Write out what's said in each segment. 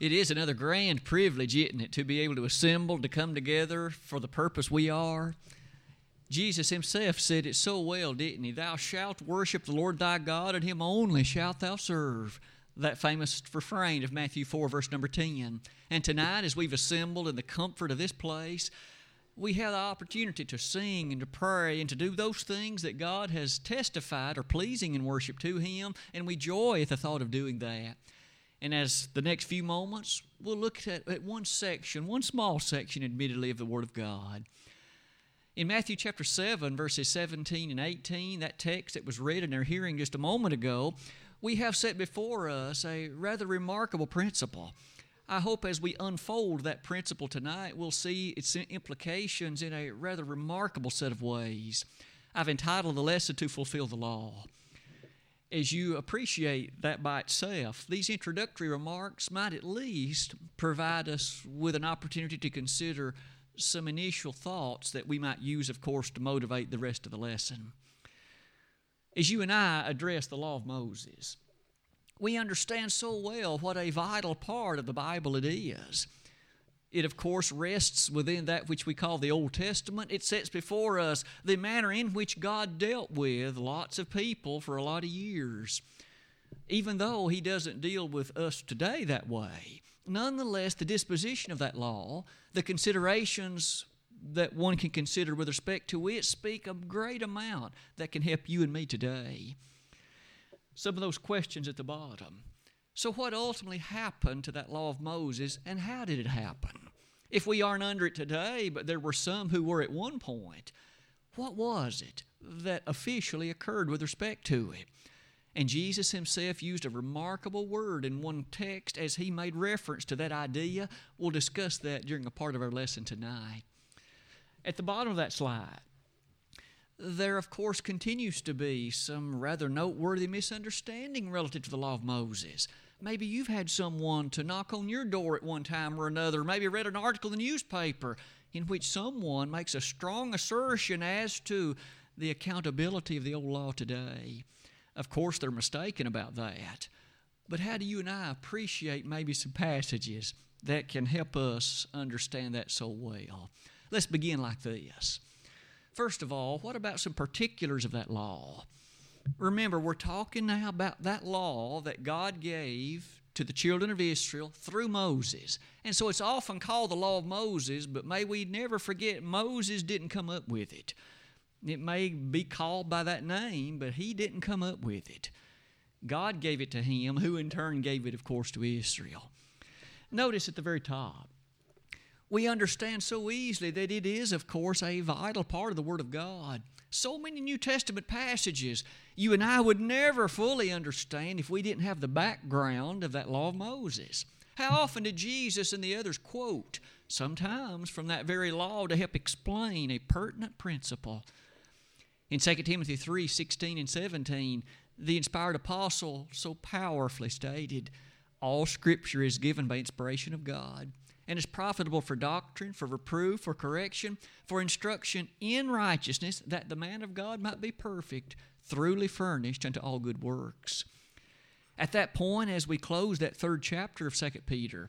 It is another grand privilege, isn't it, to be able to assemble, to come together for the purpose we are. Jesus himself said it so well, didn't he? Thou shalt worship the Lord thy God, and him only shalt thou serve. That famous refrain of Matthew 4, verse number 10. And tonight, as we've assembled in the comfort of this place, we have the opportunity to sing and to pray and to do those things that God has testified are pleasing in worship to Him, and we joy at the thought of doing that. And as the next few moments, we'll look at, at one section, one small section, admittedly, of the Word of God. In Matthew chapter 7, verses 17 and 18, that text that was read in our hearing just a moment ago, we have set before us a rather remarkable principle. I hope as we unfold that principle tonight, we'll see its implications in a rather remarkable set of ways. I've entitled the lesson to fulfill the law as you appreciate that by itself, these introductory remarks might at least provide us with an opportunity to consider some initial thoughts that we might use, of course, to motivate the rest of the lesson. As you and I address the law of Moses, we understand so well what a vital part of the Bible it is. It, of course, rests within that which we call the Old Testament. It sets before us the manner in which God dealt with lots of people for a lot of years. Even though He doesn't deal with us today that way, nonetheless, the disposition of that law, the considerations that one can consider with respect to it, speak a great amount that can help you and me today. Some of those questions at the bottom. So, what ultimately happened to that law of Moses, and how did it happen? If we aren't under it today, but there were some who were at one point, what was it that officially occurred with respect to it? And Jesus himself used a remarkable word in one text as he made reference to that idea. We'll discuss that during a part of our lesson tonight. At the bottom of that slide, there, of course, continues to be some rather noteworthy misunderstanding relative to the law of Moses. Maybe you've had someone to knock on your door at one time or another, maybe read an article in the newspaper in which someone makes a strong assertion as to the accountability of the old law today. Of course, they're mistaken about that. But how do you and I appreciate maybe some passages that can help us understand that so well? Let's begin like this. First of all, what about some particulars of that law? Remember, we're talking now about that law that God gave to the children of Israel through Moses. And so it's often called the law of Moses, but may we never forget Moses didn't come up with it. It may be called by that name, but he didn't come up with it. God gave it to him, who in turn gave it, of course, to Israel. Notice at the very top, we understand so easily that it is, of course, a vital part of the Word of God. So many New Testament passages you and I would never fully understand if we didn't have the background of that law of Moses. How often did Jesus and the others quote, sometimes from that very law, to help explain a pertinent principle? In 2 Timothy 3 16 and 17, the inspired apostle so powerfully stated, All scripture is given by inspiration of God and is profitable for doctrine, for reproof, for correction, for instruction in righteousness, that the man of God might be perfect, thoroughly furnished unto all good works. At that point, as we close that third chapter of 2 Peter,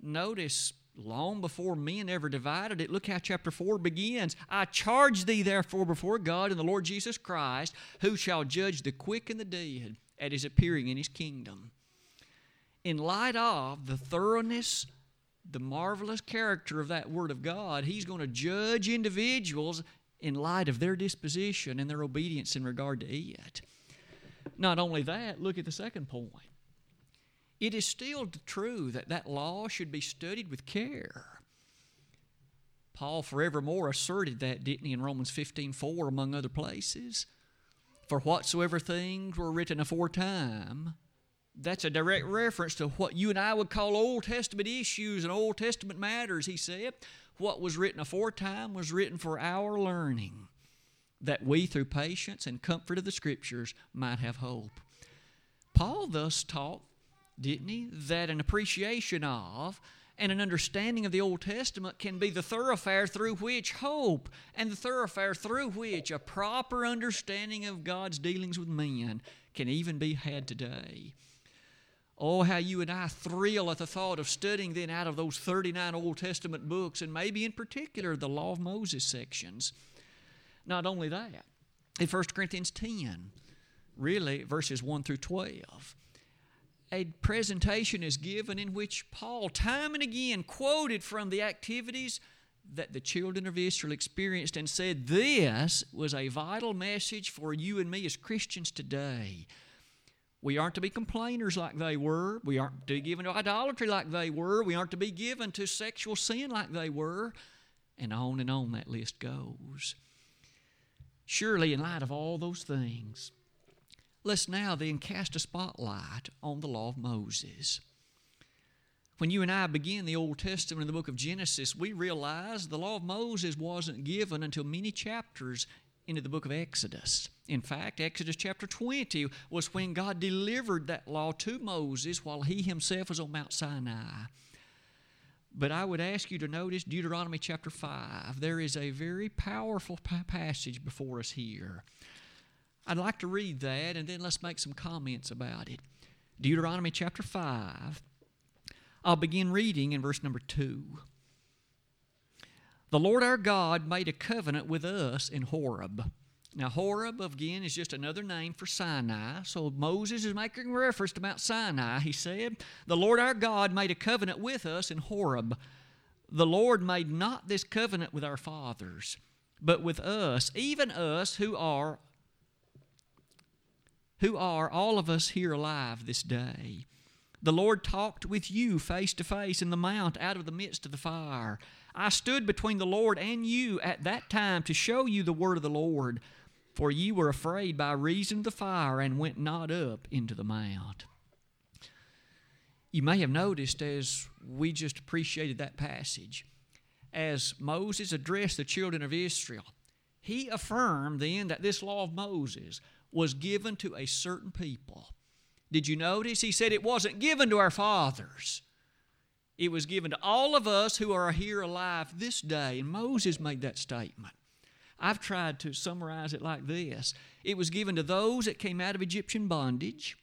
notice long before men ever divided it, look how chapter 4 begins. I charge thee, therefore, before God and the Lord Jesus Christ, who shall judge the quick and the dead at his appearing in his kingdom. In light of the thoroughness the marvelous character of that Word of God, He's going to judge individuals in light of their disposition and their obedience in regard to it. Not only that, look at the second point. It is still true that that law should be studied with care. Paul forevermore asserted that, didn't he, in Romans 15 4, among other places? For whatsoever things were written aforetime that's a direct reference to what you and I would call Old Testament issues and Old Testament matters, he said. What was written aforetime was written for our learning, that we, through patience and comfort of the Scriptures, might have hope. Paul thus taught, didn't he, that an appreciation of and an understanding of the Old Testament can be the thoroughfare through which hope and the thoroughfare through which a proper understanding of God's dealings with men can even be had today. Oh, how you and I thrill at the thought of studying then out of those 39 Old Testament books, and maybe in particular the Law of Moses sections. Not only that, in 1 Corinthians 10, really verses 1 through 12, a presentation is given in which Paul, time and again, quoted from the activities that the children of Israel experienced and said, This was a vital message for you and me as Christians today. We aren't to be complainers like they were. We aren't to be given to idolatry like they were. We aren't to be given to sexual sin like they were. And on and on that list goes. Surely, in light of all those things, let's now then cast a spotlight on the law of Moses. When you and I begin the Old Testament in the book of Genesis, we realize the law of Moses wasn't given until many chapters into the book of Exodus. In fact, Exodus chapter 20 was when God delivered that law to Moses while he himself was on Mount Sinai. But I would ask you to notice Deuteronomy chapter 5. There is a very powerful passage before us here. I'd like to read that and then let's make some comments about it. Deuteronomy chapter 5. I'll begin reading in verse number 2. The Lord our God made a covenant with us in Horeb. Now, Horeb, again, is just another name for Sinai. So Moses is making reference to Mount Sinai. He said, The Lord our God made a covenant with us in Horeb. The Lord made not this covenant with our fathers, but with us, even us who are who are all of us here alive this day. The Lord talked with you face to face in the mount out of the midst of the fire. I stood between the Lord and you at that time to show you the word of the Lord, for ye were afraid by reason of the fire and went not up into the mount. You may have noticed as we just appreciated that passage, as Moses addressed the children of Israel, he affirmed then that this law of Moses was given to a certain people. Did you notice? He said it wasn't given to our fathers. It was given to all of us who are here alive this day. And Moses made that statement. I've tried to summarize it like this it was given to those that came out of Egyptian bondage,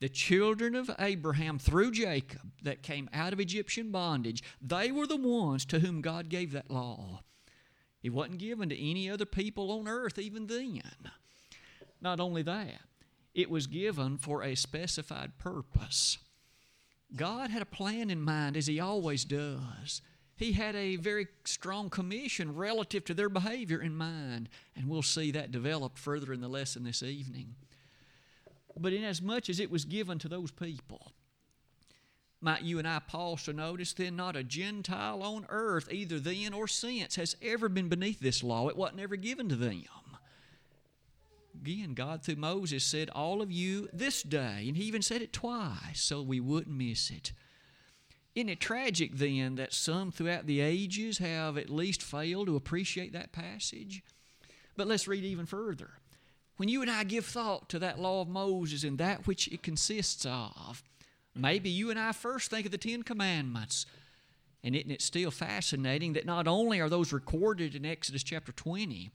the children of Abraham through Jacob that came out of Egyptian bondage. They were the ones to whom God gave that law. It wasn't given to any other people on earth even then. Not only that, it was given for a specified purpose. God had a plan in mind, as He always does. He had a very strong commission relative to their behavior in mind, and we'll see that developed further in the lesson this evening. But inasmuch as much as it was given to those people, might you and I pause to notice then not a Gentile on earth, either then or since, has ever been beneath this law. It wasn't ever given to them again, God through Moses said, All of you this day. And He even said it twice so we wouldn't miss it. Isn't it tragic then that some throughout the ages have at least failed to appreciate that passage? But let's read even further. When you and I give thought to that law of Moses and that which it consists of, maybe you and I first think of the Ten Commandments. And isn't it still fascinating that not only are those recorded in Exodus chapter 20,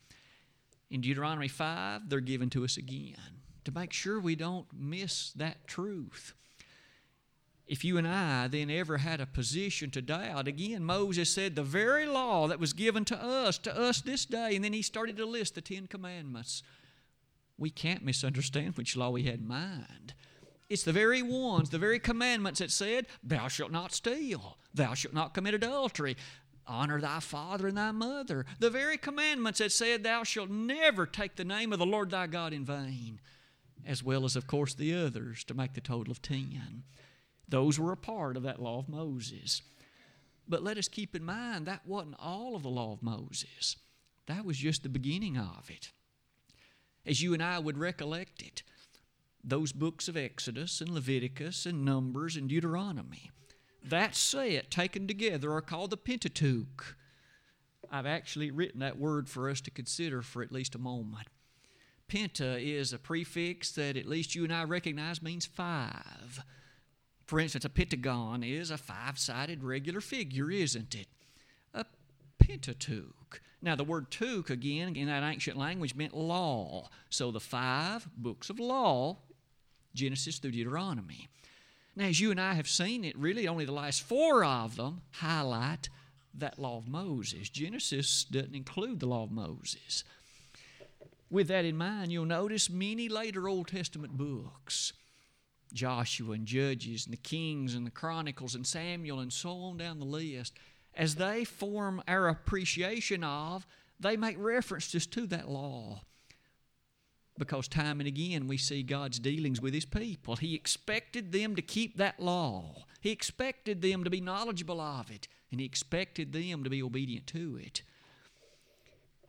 in Deuteronomy 5, they're given to us again to make sure we don't miss that truth. If you and I then ever had a position to doubt, again, Moses said the very law that was given to us, to us this day, and then he started to list the Ten Commandments. We can't misunderstand which law he had in mind. It's the very ones, the very commandments that said, Thou shalt not steal, thou shalt not commit adultery, Honor thy father and thy mother. The very commandments that said, Thou shalt never take the name of the Lord thy God in vain, as well as, of course, the others to make the total of ten. Those were a part of that law of Moses. But let us keep in mind that wasn't all of the law of Moses, that was just the beginning of it. As you and I would recollect it, those books of Exodus and Leviticus and Numbers and Deuteronomy that set taken together are called the Pentateuch. I've actually written that word for us to consider for at least a moment. Penta is a prefix that at least you and I recognize means five. For instance, a pentagon is a five sided regular figure, isn't it? A Pentateuch. Now, the word "tuch" again in that ancient language meant law. So the five books of law, Genesis through Deuteronomy. Now, as you and I have seen it, really only the last four of them highlight that law of Moses. Genesis doesn't include the law of Moses. With that in mind, you'll notice many later Old Testament books Joshua and Judges and the Kings and the Chronicles and Samuel and so on down the list as they form our appreciation of, they make references to that law. Because time and again we see God's dealings with His people. He expected them to keep that law, He expected them to be knowledgeable of it, and He expected them to be obedient to it.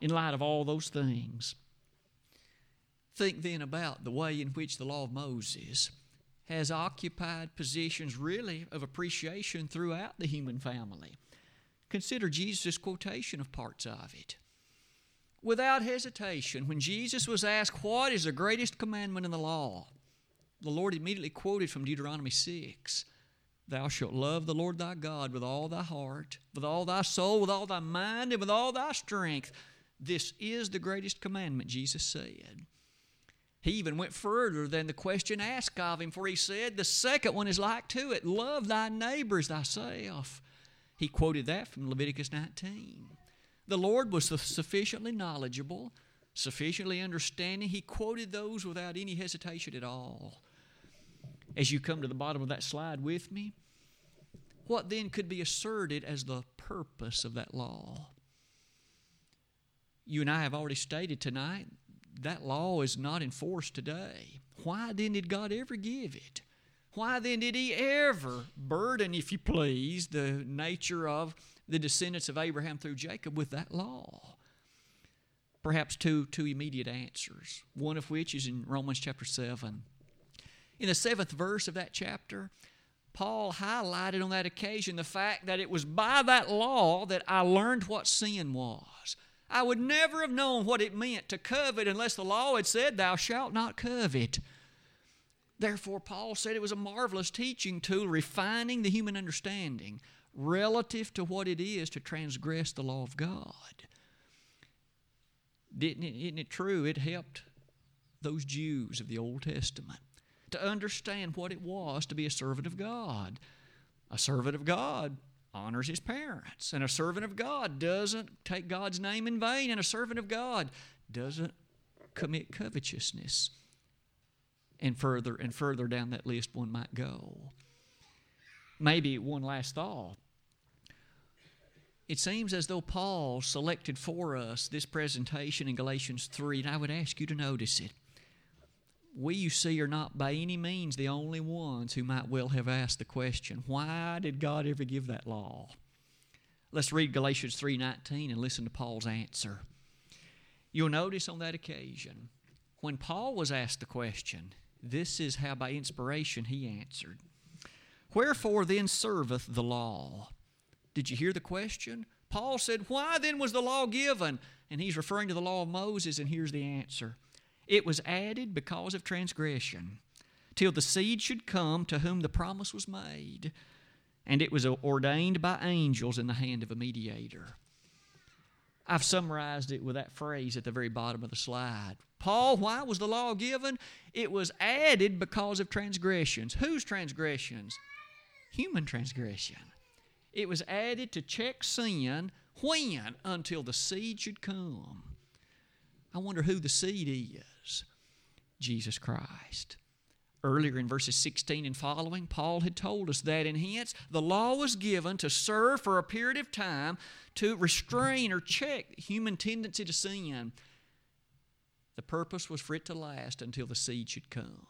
In light of all those things, think then about the way in which the law of Moses has occupied positions really of appreciation throughout the human family. Consider Jesus' quotation of parts of it. Without hesitation, when Jesus was asked, What is the greatest commandment in the law? the Lord immediately quoted from Deuteronomy 6 Thou shalt love the Lord thy God with all thy heart, with all thy soul, with all thy mind, and with all thy strength. This is the greatest commandment, Jesus said. He even went further than the question asked of him, for he said, The second one is like to it love thy neighbors thyself. He quoted that from Leviticus 19. The Lord was sufficiently knowledgeable, sufficiently understanding. He quoted those without any hesitation at all. As you come to the bottom of that slide with me, what then could be asserted as the purpose of that law? You and I have already stated tonight that law is not enforced today. Why then did God ever give it? Why then did He ever burden, if you please, the nature of the descendants of Abraham through Jacob with that law? Perhaps two, two immediate answers, one of which is in Romans chapter 7. In the seventh verse of that chapter, Paul highlighted on that occasion the fact that it was by that law that I learned what sin was. I would never have known what it meant to covet unless the law had said, Thou shalt not covet. Therefore, Paul said it was a marvelous teaching tool, refining the human understanding relative to what it is to transgress the law of God. Didn't it, isn't it true? It helped those Jews of the Old Testament to understand what it was to be a servant of God. A servant of God honors his parents. And a servant of God doesn't take God's name in vain. And a servant of God doesn't commit covetousness. And further and further down that list one might go. Maybe one last thought. It seems as though Paul selected for us this presentation in Galatians 3, and I would ask you to notice it we, you see, are not by any means the only ones who might well have asked the question, why did God ever give that law? Let's read Galatians 3:19 and listen to Paul's answer. You'll notice on that occasion, when Paul was asked the question, this is how by inspiration he answered. Wherefore then serveth the law? Did you hear the question? Paul said, Why then was the law given? And he's referring to the law of Moses, and here's the answer. It was added because of transgression, till the seed should come to whom the promise was made, and it was ordained by angels in the hand of a mediator. I've summarized it with that phrase at the very bottom of the slide. Paul, why was the law given? It was added because of transgressions. Whose transgressions? Human transgression. It was added to check sin when? Until the seed should come. I wonder who the seed is. Jesus Christ. Earlier in verses 16 and following, Paul had told us that, and hence the law was given to serve for a period of time to restrain or check human tendency to sin. The purpose was for it to last until the seed should come.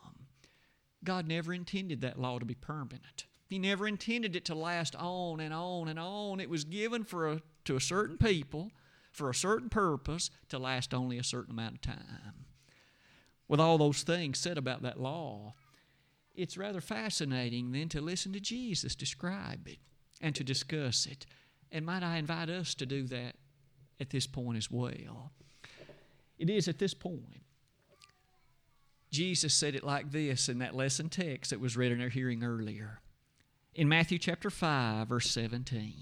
God never intended that law to be permanent. He never intended it to last on and on and on. It was given for a, to a certain people for a certain purpose to last only a certain amount of time with all those things said about that law, it's rather fascinating then to listen to Jesus describe it and to discuss it. And might I invite us to do that at this point as well? It is at this point. Jesus said it like this in that lesson text that was read in our hearing earlier. In Matthew chapter 5, verse 17.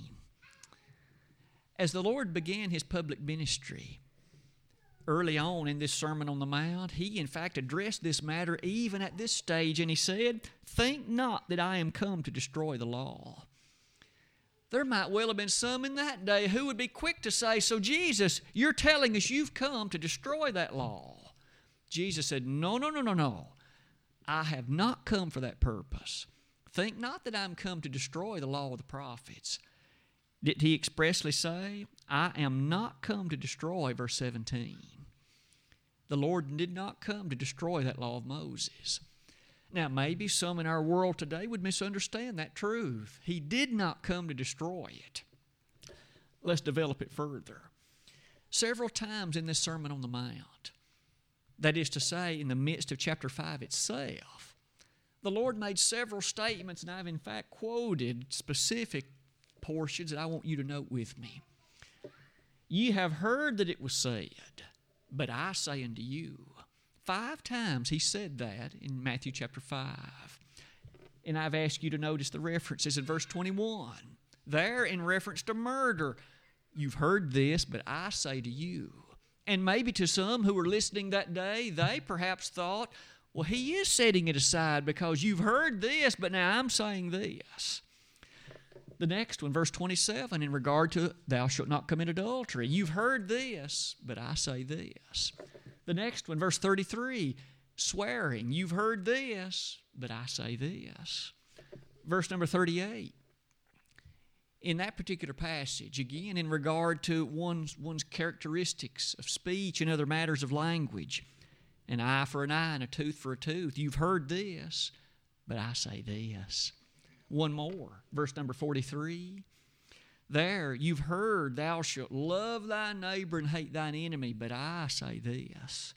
As the Lord began his public ministry, early on in this Sermon on the Mount, he in fact addressed this matter even at this stage, and he said, Think not that I am come to destroy the law. There might well have been some in that day who would be quick to say, So, Jesus, you're telling us you've come to destroy that law. Jesus said, No, no, no, no, no. I have not come for that purpose. Think not that I'm come to destroy the law of the prophets. Did he expressly say, I am not come to destroy, verse 17? The Lord did not come to destroy that law of Moses. Now, maybe some in our world today would misunderstand that truth. He did not come to destroy it. Let's develop it further. Several times in this Sermon on the Mount, that is to say, in the midst of chapter 5 itself, the Lord made several statements, and I've in fact quoted specific portions that I want you to note with me. Ye have heard that it was said, but I say unto you. Five times he said that in Matthew chapter 5. And I've asked you to notice the references in verse 21. There, in reference to murder, you've heard this, but I say to you. And maybe to some who were listening that day, they perhaps thought, well, he is setting it aside because you've heard this, but now I'm saying this. The next one, verse 27, in regard to thou shalt not commit adultery. You've heard this, but I say this. The next one, verse 33, swearing. You've heard this, but I say this. Verse number 38. In that particular passage, again, in regard to one's, one's characteristics of speech and other matters of language, an eye for an eye and a tooth for a tooth. You've heard this, but I say this. One more, verse number 43. There, you've heard, thou shalt love thy neighbor and hate thine enemy, but I say this.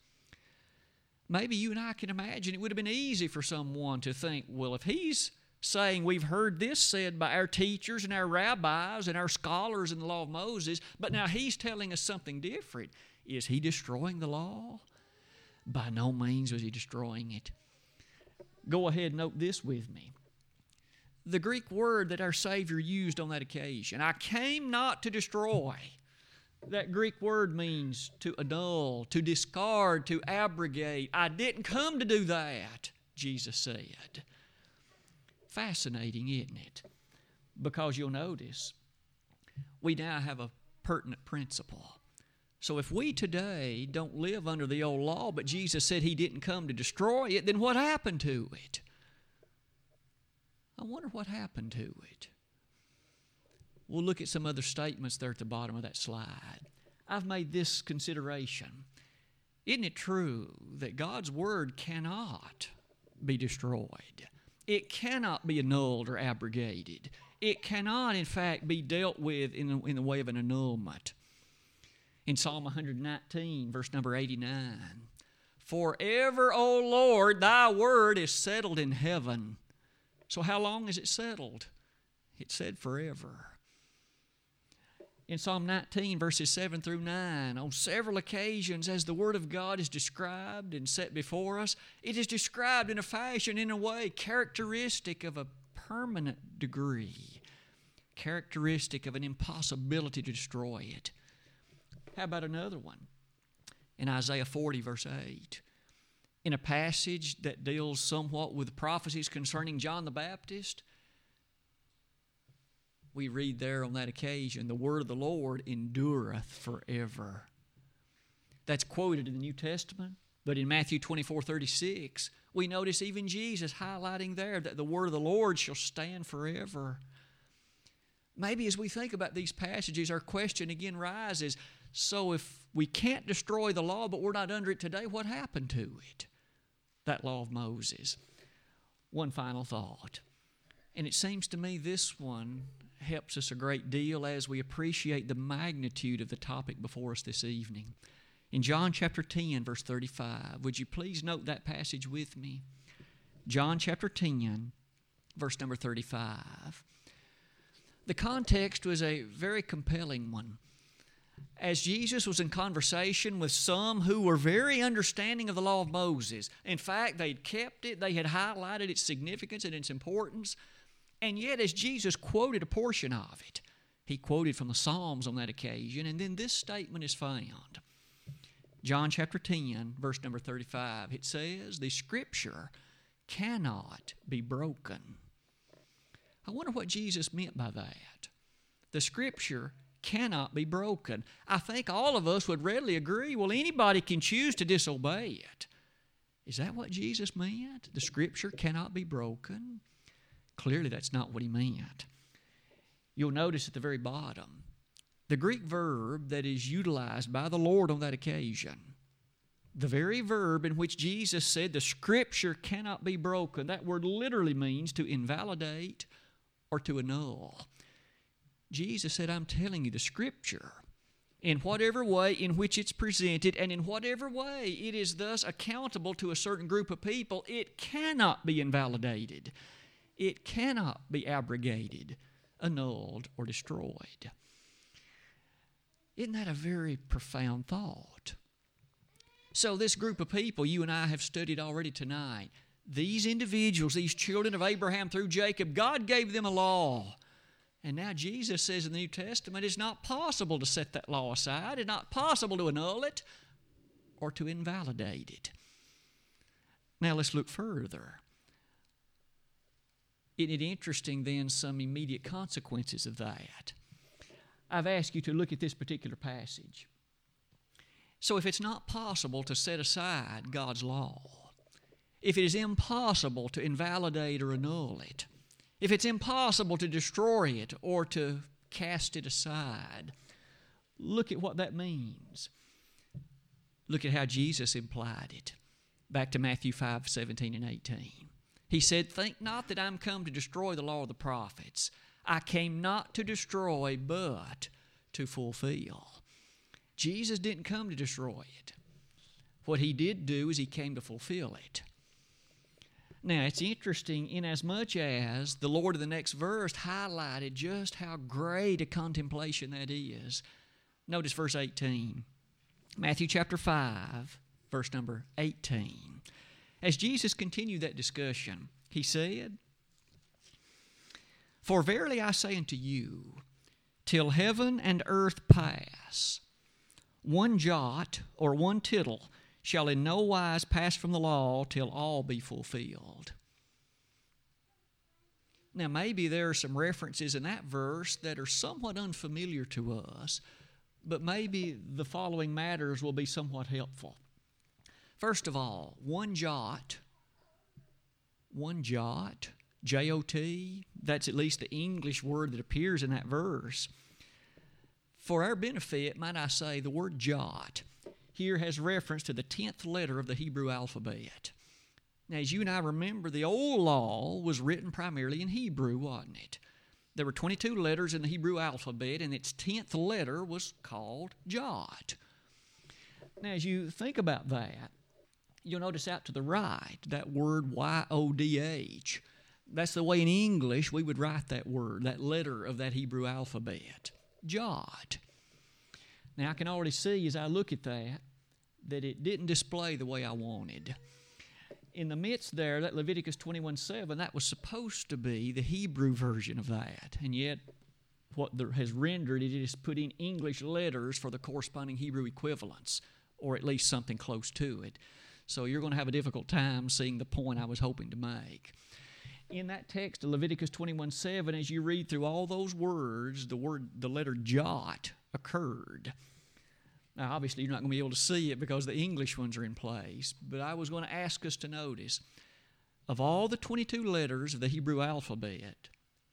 Maybe you and I can imagine it would have been easy for someone to think, well, if he's saying we've heard this said by our teachers and our rabbis and our scholars in the law of Moses, but now he's telling us something different. Is he destroying the law? By no means was he destroying it. Go ahead and note this with me the Greek word that our Savior used on that occasion. I came not to destroy. That Greek word means to annul, to discard, to abrogate. I didn't come to do that, Jesus said. Fascinating, isn't it? Because you'll notice we now have a pertinent principle. So if we today don't live under the old law, but Jesus said He didn't come to destroy it, then what happened to it? I wonder what happened to it. We'll look at some other statements there at the bottom of that slide. I've made this consideration. Isn't it true that God's Word cannot be destroyed? It cannot be annulled or abrogated. It cannot, in fact, be dealt with in the, in the way of an annulment. In Psalm 119, verse number 89, Forever, O Lord, thy word is settled in heaven. So, how long is it settled? It said forever. In Psalm 19, verses 7 through 9, on several occasions, as the Word of God is described and set before us, it is described in a fashion, in a way, characteristic of a permanent degree, characteristic of an impossibility to destroy it. How about another one? In Isaiah 40, verse 8 in a passage that deals somewhat with prophecies concerning John the Baptist, we read there on that occasion, the word of the Lord endureth forever. That's quoted in the New Testament, but in Matthew 24 36, we notice even Jesus highlighting there that the word of the Lord shall stand forever. Maybe as we think about these passages, our question again rises so if we can't destroy the law, but we're not under it today, what happened to it? that law of Moses. One final thought. And it seems to me this one helps us a great deal as we appreciate the magnitude of the topic before us this evening. In John chapter 10, verse 35, would you please note that passage with me? John chapter 10, verse number 35. The context was a very compelling one as Jesus was in conversation with some who were very understanding of the law of Moses. In fact, they'd kept it, they had highlighted its significance and its importance. And yet, as Jesus quoted a portion of it, he quoted from the Psalms on that occasion, and then this statement is found John chapter 10, verse number 35. It says, The scripture cannot be broken. I wonder what Jesus meant by that. The scripture cannot be broken. I think all of us would readily agree well, anybody can choose to disobey it. Is that what Jesus meant? The scripture cannot be broken? Clearly, that's not what he meant. You'll notice at the very bottom the Greek verb that is utilized by the Lord on that occasion. The very verb in which Jesus said the scripture cannot be broken, that word literally means to invalidate or to annul. Jesus said, I'm telling you, the scripture, in whatever way in which it's presented, and in whatever way it is thus accountable to a certain group of people, it cannot be invalidated. It cannot be abrogated, annulled, or destroyed. Isn't that a very profound thought? So, this group of people you and I have studied already tonight, these individuals, these children of Abraham through Jacob, God gave them a law. And now Jesus says in the New Testament it's not possible to set that law aside, it's not possible to annul it or to invalidate it. Now let's look further. Isn't it interesting then some immediate consequences of that? I've asked you to look at this particular passage. So, if it's not possible to set aside God's law, if it is impossible to invalidate or annul it, if it's impossible to destroy it or to cast it aside, look at what that means. Look at how Jesus implied it. Back to Matthew 5 17 and 18. He said, Think not that I'm come to destroy the law of the prophets. I came not to destroy, but to fulfill. Jesus didn't come to destroy it. What he did do is he came to fulfill it. Now, it's interesting in as much as the Lord of the next verse highlighted just how great a contemplation that is. Notice verse 18. Matthew chapter 5, verse number 18. As Jesus continued that discussion, he said, for verily I say unto you, till heaven and earth pass, one jot or one tittle shall in no wise pass from the law till all be fulfilled. Now, maybe there are some references in that verse that are somewhat unfamiliar to us, but maybe the following matters will be somewhat helpful. First of all, one jot, one jot J O T. That's at least the English word that appears in that verse. For our benefit, might I say, the word jot here has reference to the 10th letter of the Hebrew alphabet. Now, as you and I remember, the old law was written primarily in Hebrew, wasn't it? There were 22 letters in the Hebrew alphabet, and its 10th letter was called jot. Now, as you think about that, you'll notice out to the right that word Y O D H that's the way in English we would write that word, that letter of that Hebrew alphabet. Jot. Now I can already see as I look at that that it didn't display the way I wanted. In the midst there, that Leviticus 21 7, that was supposed to be the Hebrew version of that. And yet, what has rendered it is put in English letters for the corresponding Hebrew equivalents, or at least something close to it. So you're going to have a difficult time seeing the point I was hoping to make in that text of Leviticus 21 7, as you read through all those words, the word, the letter jot occurred. Now, obviously, you're not going to be able to see it because the English ones are in place, but I was going to ask us to notice of all the 22 letters of the Hebrew alphabet,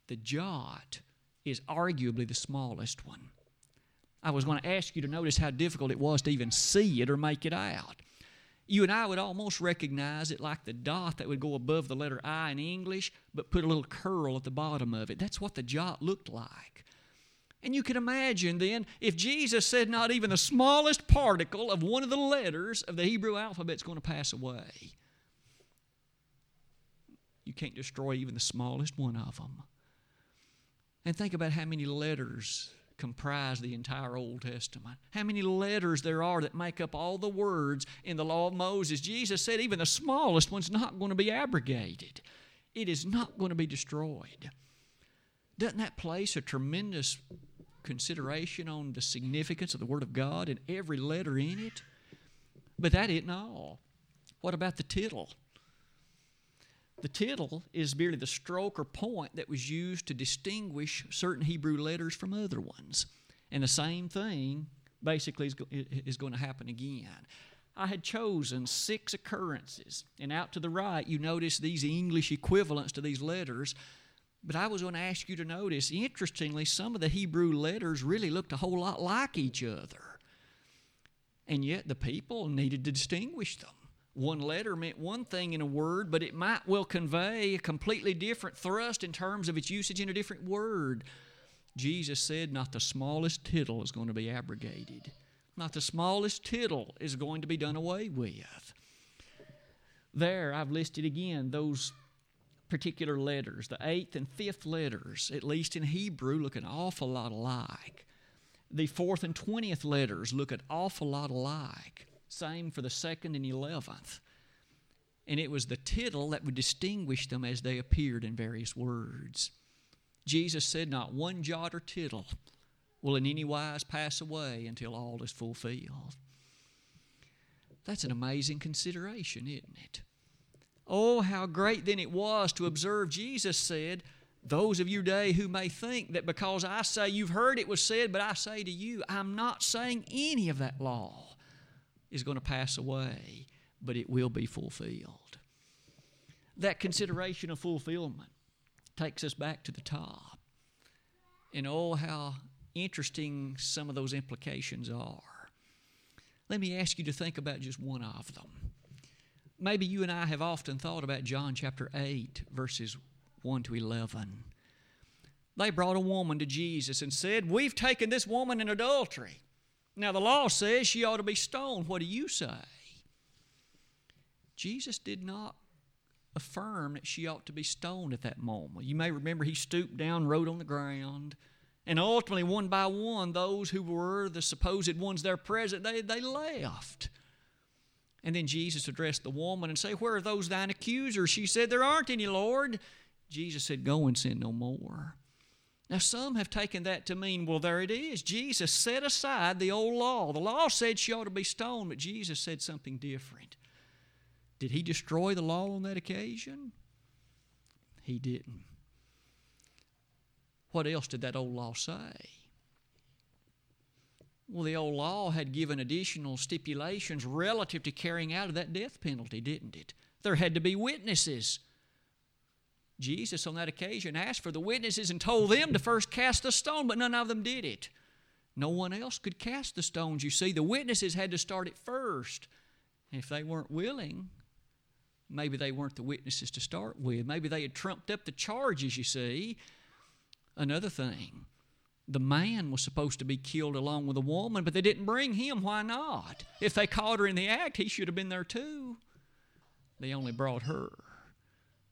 the jot is arguably the smallest one. I was going to ask you to notice how difficult it was to even see it or make it out you and I would almost recognize it like the dot that would go above the letter I in English, but put a little curl at the bottom of it. That's what the jot looked like. And you can imagine then, if Jesus said not even the smallest particle of one of the letters of the Hebrew alphabet is going to pass away, you can't destroy even the smallest one of them. And think about how many letters comprise the entire Old Testament. How many letters there are that make up all the words in the law of Moses. Jesus said even the smallest one's not going to be abrogated, it is not going to be destroyed. Doesn't that place a tremendous consideration on the significance of the Word of God and every letter in it? But that isn't all. What about the tittle? The tittle is merely the stroke or point that was used to distinguish certain Hebrew letters from other ones. And the same thing basically is, is going to happen again. I had chosen six occurrences, and out to the right, you notice these English equivalents to these letters. But I was going to ask you to notice, interestingly, some of the Hebrew letters really looked a whole lot like each other. And yet the people needed to distinguish them. One letter meant one thing in a word, but it might well convey a completely different thrust in terms of its usage in a different word. Jesus said, Not the smallest tittle is going to be abrogated, not the smallest tittle is going to be done away with. There, I've listed again those particular letters. The eighth and fifth letters, at least in Hebrew, look an awful lot alike. The fourth and twentieth letters look an awful lot alike. Same for the second and eleventh. And it was the tittle that would distinguish them as they appeared in various words. Jesus said, Not one jot or tittle will in any wise pass away until all is fulfilled. That's an amazing consideration, isn't it? Oh, how great then it was to observe Jesus said, Those of you today who may think that because I say you've heard it was said, but I say to you, I'm not saying any of that law is going to pass away, but it will be fulfilled. That consideration of fulfillment takes us back to the top. And oh, how interesting some of those implications are. Let me ask you to think about just one of them. Maybe you and I have often thought about John chapter 8, verses 1 to 11. They brought a woman to Jesus and said, We've taken this woman in adultery. Now, the law says she ought to be stoned. What do you say? Jesus did not affirm that she ought to be stoned at that moment. You may remember he stooped down, wrote on the ground, and ultimately, one by one, those who were the supposed ones there present, they, they left. And then Jesus addressed the woman and said, Where are those thine accusers? She said, There aren't any, Lord. Jesus said, Go and sin no more. Now, some have taken that to mean, well, there it is. Jesus set aside the old law. The law said she ought to be stoned, but Jesus said something different. Did he destroy the law on that occasion? He didn't. What else did that old law say? Well, the old law had given additional stipulations relative to carrying out of that death penalty, didn't it? There had to be witnesses. Jesus, on that occasion, asked for the witnesses and told them to first cast the stone, but none of them did it. No one else could cast the stones. You see, the witnesses had to start it first. if they weren't willing, maybe they weren't the witnesses to start with. Maybe they had trumped up the charges, you see. Another thing, the man was supposed to be killed along with the woman, but they didn't bring him. Why not? If they caught her in the act, he should have been there too. They only brought her.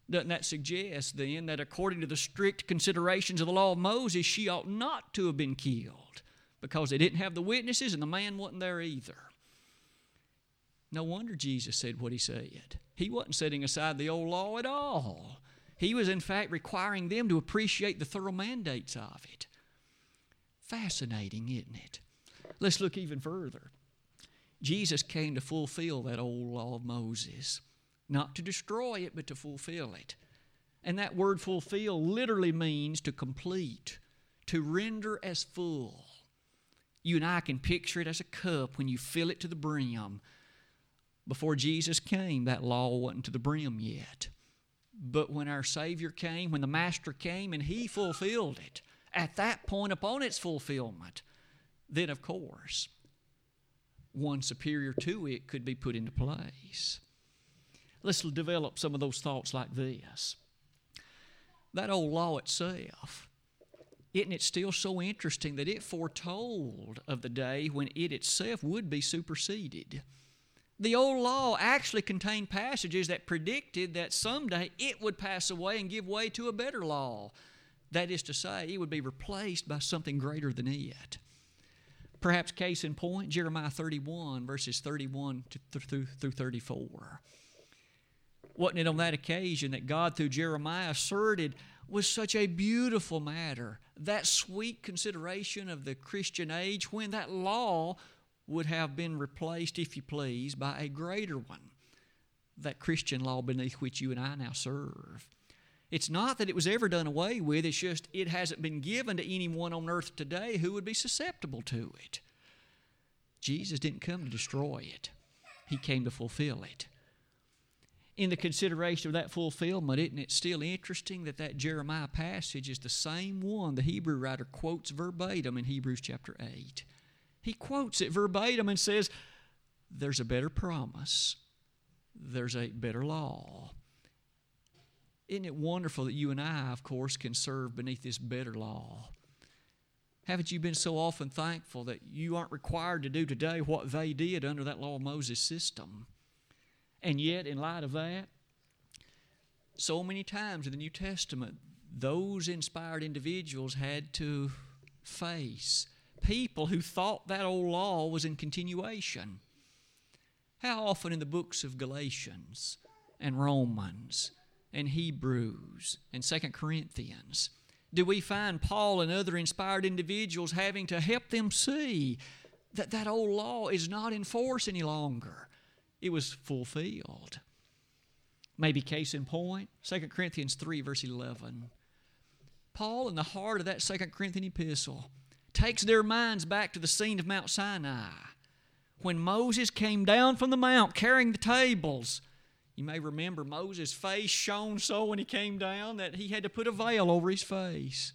Doesn't that suggest then that according to the strict considerations of the law of Moses, she ought not to have been killed because they didn't have the witnesses and the man wasn't there either? No wonder Jesus said what he said. He wasn't setting aside the old law at all. He was, in fact, requiring them to appreciate the thorough mandates of it. Fascinating, isn't it? Let's look even further. Jesus came to fulfill that old law of Moses, not to destroy it, but to fulfill it. And that word fulfill literally means to complete, to render as full. You and I can picture it as a cup when you fill it to the brim before Jesus came, that law wasn't to the brim yet. But when our Savior came, when the Master came and He fulfilled it, at that point upon its fulfillment, then of course, one superior to it could be put into place. Let's develop some of those thoughts like this. That old law itself, isn't it still so interesting that it foretold of the day when it itself would be superseded? the old law actually contained passages that predicted that someday it would pass away and give way to a better law. That is to say, it would be replaced by something greater than it. Perhaps, case in point, Jeremiah 31, verses 31 to, through, through 34. Wasn't it on that occasion that God, through Jeremiah, asserted was such a beautiful matter, that sweet consideration of the Christian age when that law would have been replaced, if you please, by a greater one that Christian law beneath which you and I now serve. It's not that it was ever done away with, it's just it hasn't been given to anyone on earth today who would be susceptible to it. Jesus didn't come to destroy it, He came to fulfill it. In the consideration of that fulfillment, isn't it still interesting that that Jeremiah passage is the same one the Hebrew writer quotes verbatim in Hebrews chapter 8? He quotes it verbatim and says, There's a better promise there's a better law. Isn't it wonderful that you and I, of course, can serve beneath this better law? Haven't you been so often thankful that you aren't required to do today what they did under that law of Moses system? And yet, in light of that, so many times in the New Testament, those inspired individuals had to face people who thought that old law was in continuation. How often in the books of Galatians and Romans and Hebrews and Second Corinthians do we find Paul and other inspired individuals having to help them see that that old law is not in force any longer? It was fulfilled. Maybe case in point, 2 Corinthians 3, verse 11. Paul, in the heart of that Second Corinthian epistle, takes their minds back to the scene of Mount Sinai when Moses came down from the mount carrying the tables. You may remember Moses' face shone so when he came down that he had to put a veil over his face.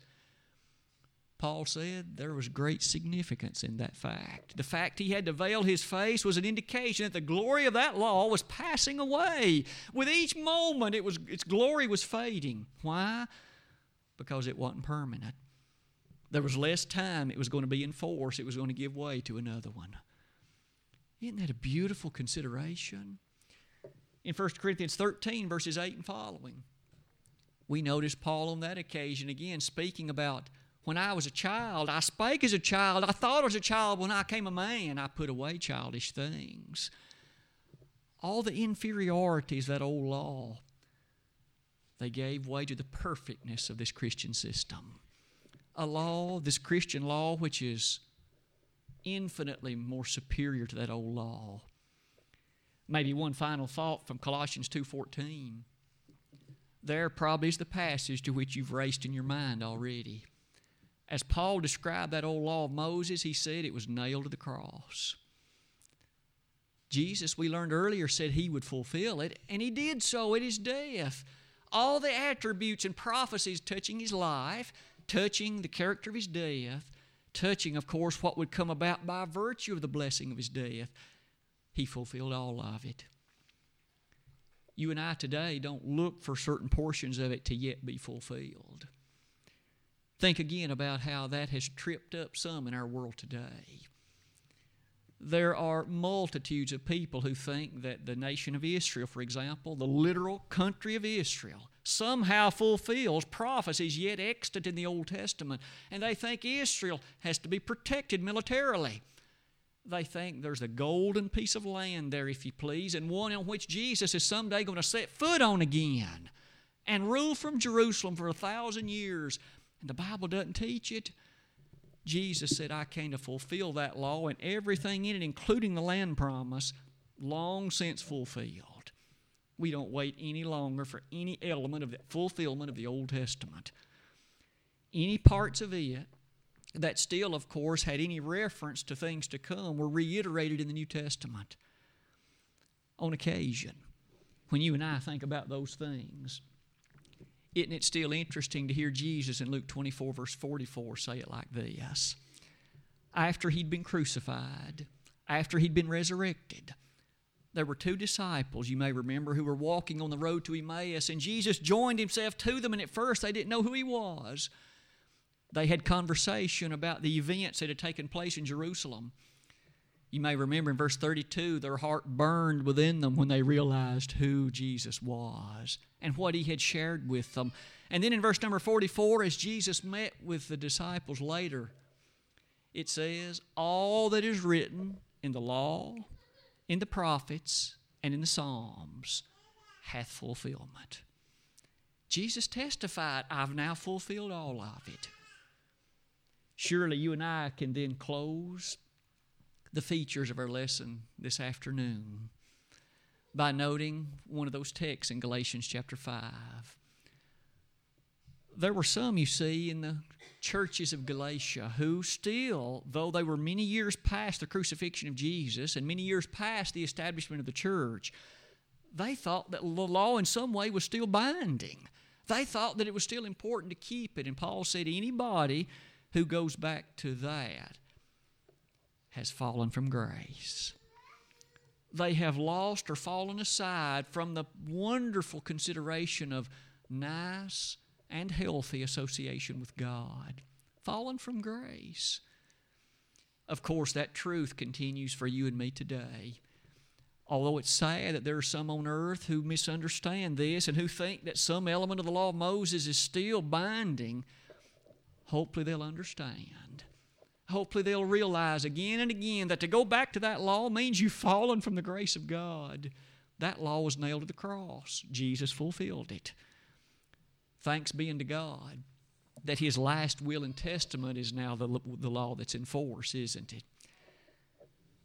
Paul said there was great significance in that fact. The fact he had to veil his face was an indication that the glory of that law was passing away. With each moment, it was, its glory was fading. Why? Because it wasn't permanent. There was less time it was going to be in force, it was going to give way to another one. Isn't that a beautiful consideration? In 1 Corinthians 13, verses 8 and following, we notice Paul on that occasion again speaking about when I was a child, I spake as a child, I thought as a child, when I came a man, I put away childish things. All the inferiorities that old law, they gave way to the perfectness of this Christian system. A law, this Christian law, which is infinitely more superior to that old law. Maybe one final thought from Colossians 2:14. There probably is the passage to which you've raced in your mind already. As Paul described that old law of Moses, he said it was nailed to the cross. Jesus, we learned earlier, said he would fulfill it, and he did so at his death. All the attributes and prophecies touching his life, touching the character of his death, touching, of course, what would come about by virtue of the blessing of his death. He fulfilled all of it. You and I today don't look for certain portions of it to yet be fulfilled. Think again about how that has tripped up some in our world today. There are multitudes of people who think that the nation of Israel, for example, the literal country of Israel, somehow fulfills prophecies yet extant in the Old Testament. And they think Israel has to be protected militarily. They think there's a golden piece of land there, if you please, and one on which Jesus is someday going to set foot on again and rule from Jerusalem for a thousand years. And the Bible doesn't teach it. Jesus said, I came to fulfill that law and everything in it, including the land promise, long since fulfilled. We don't wait any longer for any element of the fulfillment of the Old Testament. Any parts of it that still, of course, had any reference to things to come were reiterated in the New Testament on occasion. When you and I think about those things, isn't it still interesting to hear Jesus in Luke 24, verse 44, say it like this? After he'd been crucified, after he'd been resurrected, there were two disciples, you may remember, who were walking on the road to Emmaus, and Jesus joined himself to them, and at first they didn't know who he was. They had conversation about the events that had taken place in Jerusalem. You may remember in verse 32, their heart burned within them when they realized who Jesus was and what he had shared with them. And then in verse number 44, as Jesus met with the disciples later, it says, All that is written in the law in the prophets and in the Psalms hath fulfillment. Jesus testified, I've now fulfilled all of it. Surely you and I can then close the features of our lesson this afternoon by noting one of those texts in Galatians chapter 5. There were some, you see, in the churches of Galatia who still, though they were many years past the crucifixion of Jesus and many years past the establishment of the church, they thought that the law in some way was still binding. They thought that it was still important to keep it. And Paul said, anybody who goes back to that has fallen from grace. They have lost or fallen aside from the wonderful consideration of nice and healthy association with God. Fallen from grace. Of course, that truth continues for you and me today. Although it's sad that there are some on earth who misunderstand this and who think that some element of the law of Moses is still binding, hopefully they'll understand. Hopefully they'll realize again and again that to go back to that law means you've fallen from the grace of God. That law was nailed to the cross. Jesus fulfilled it. Thanks be unto God that His last will and testament is now the, the law that's in force, isn't it?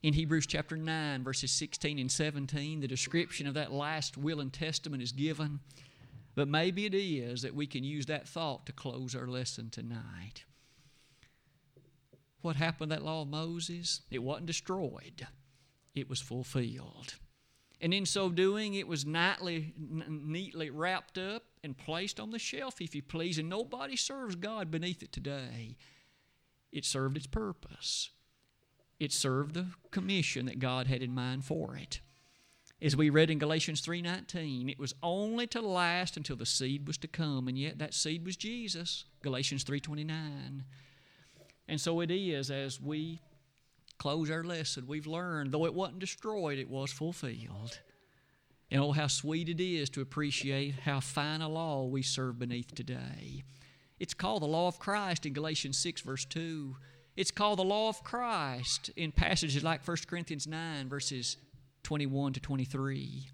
In Hebrews chapter 9, verses 16 and 17, the description of that last will and testament is given. But maybe it is that we can use that thought to close our lesson tonight. What happened to that law of Moses? It wasn't destroyed, it was fulfilled. And in so doing, it was nightly, n- neatly wrapped up and placed on the shelf, if you please, and nobody serves God beneath it today. It served its purpose. It served the commission that God had in mind for it. As we read in Galatians 3:19, it was only to last until the seed was to come, and yet that seed was Jesus. Galatians 3:29. And so it is as we close our lesson, we've learned though it wasn't destroyed, it was fulfilled. And oh, how sweet it is to appreciate how fine a law we serve beneath today. It's called the law of Christ in Galatians 6, verse 2. It's called the law of Christ in passages like 1 Corinthians 9, verses 21 to 23.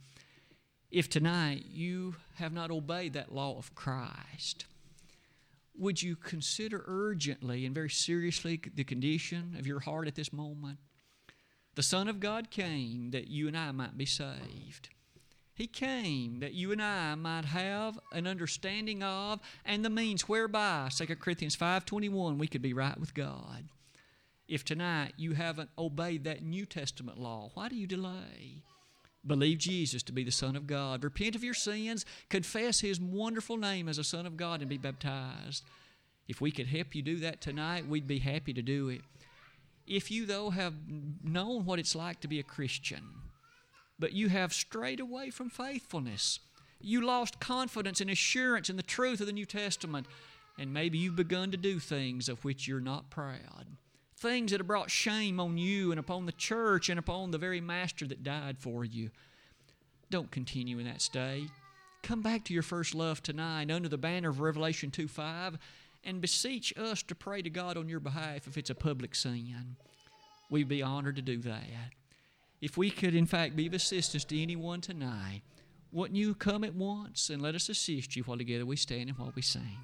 If tonight you have not obeyed that law of Christ, would you consider urgently and very seriously the condition of your heart at this moment? The Son of God came that you and I might be saved. He came that you and I might have an understanding of and the means whereby, 2 Corinthians 5.21, we could be right with God. If tonight you haven't obeyed that New Testament law, why do you delay? Believe Jesus to be the Son of God. Repent of your sins. Confess His wonderful name as a Son of God and be baptized. If we could help you do that tonight, we'd be happy to do it. If you, though, have known what it's like to be a Christian, but you have strayed away from faithfulness. You lost confidence and assurance in the truth of the New Testament, and maybe you've begun to do things of which you're not proud. Things that have brought shame on you and upon the church and upon the very Master that died for you. Don't continue in that state. Come back to your first love tonight under the banner of Revelation 2 5 and beseech us to pray to God on your behalf if it's a public sin. We'd be honored to do that. If we could, in fact, be of assistance to anyone tonight, wouldn't you come at once and let us assist you while together we stand and while we sing?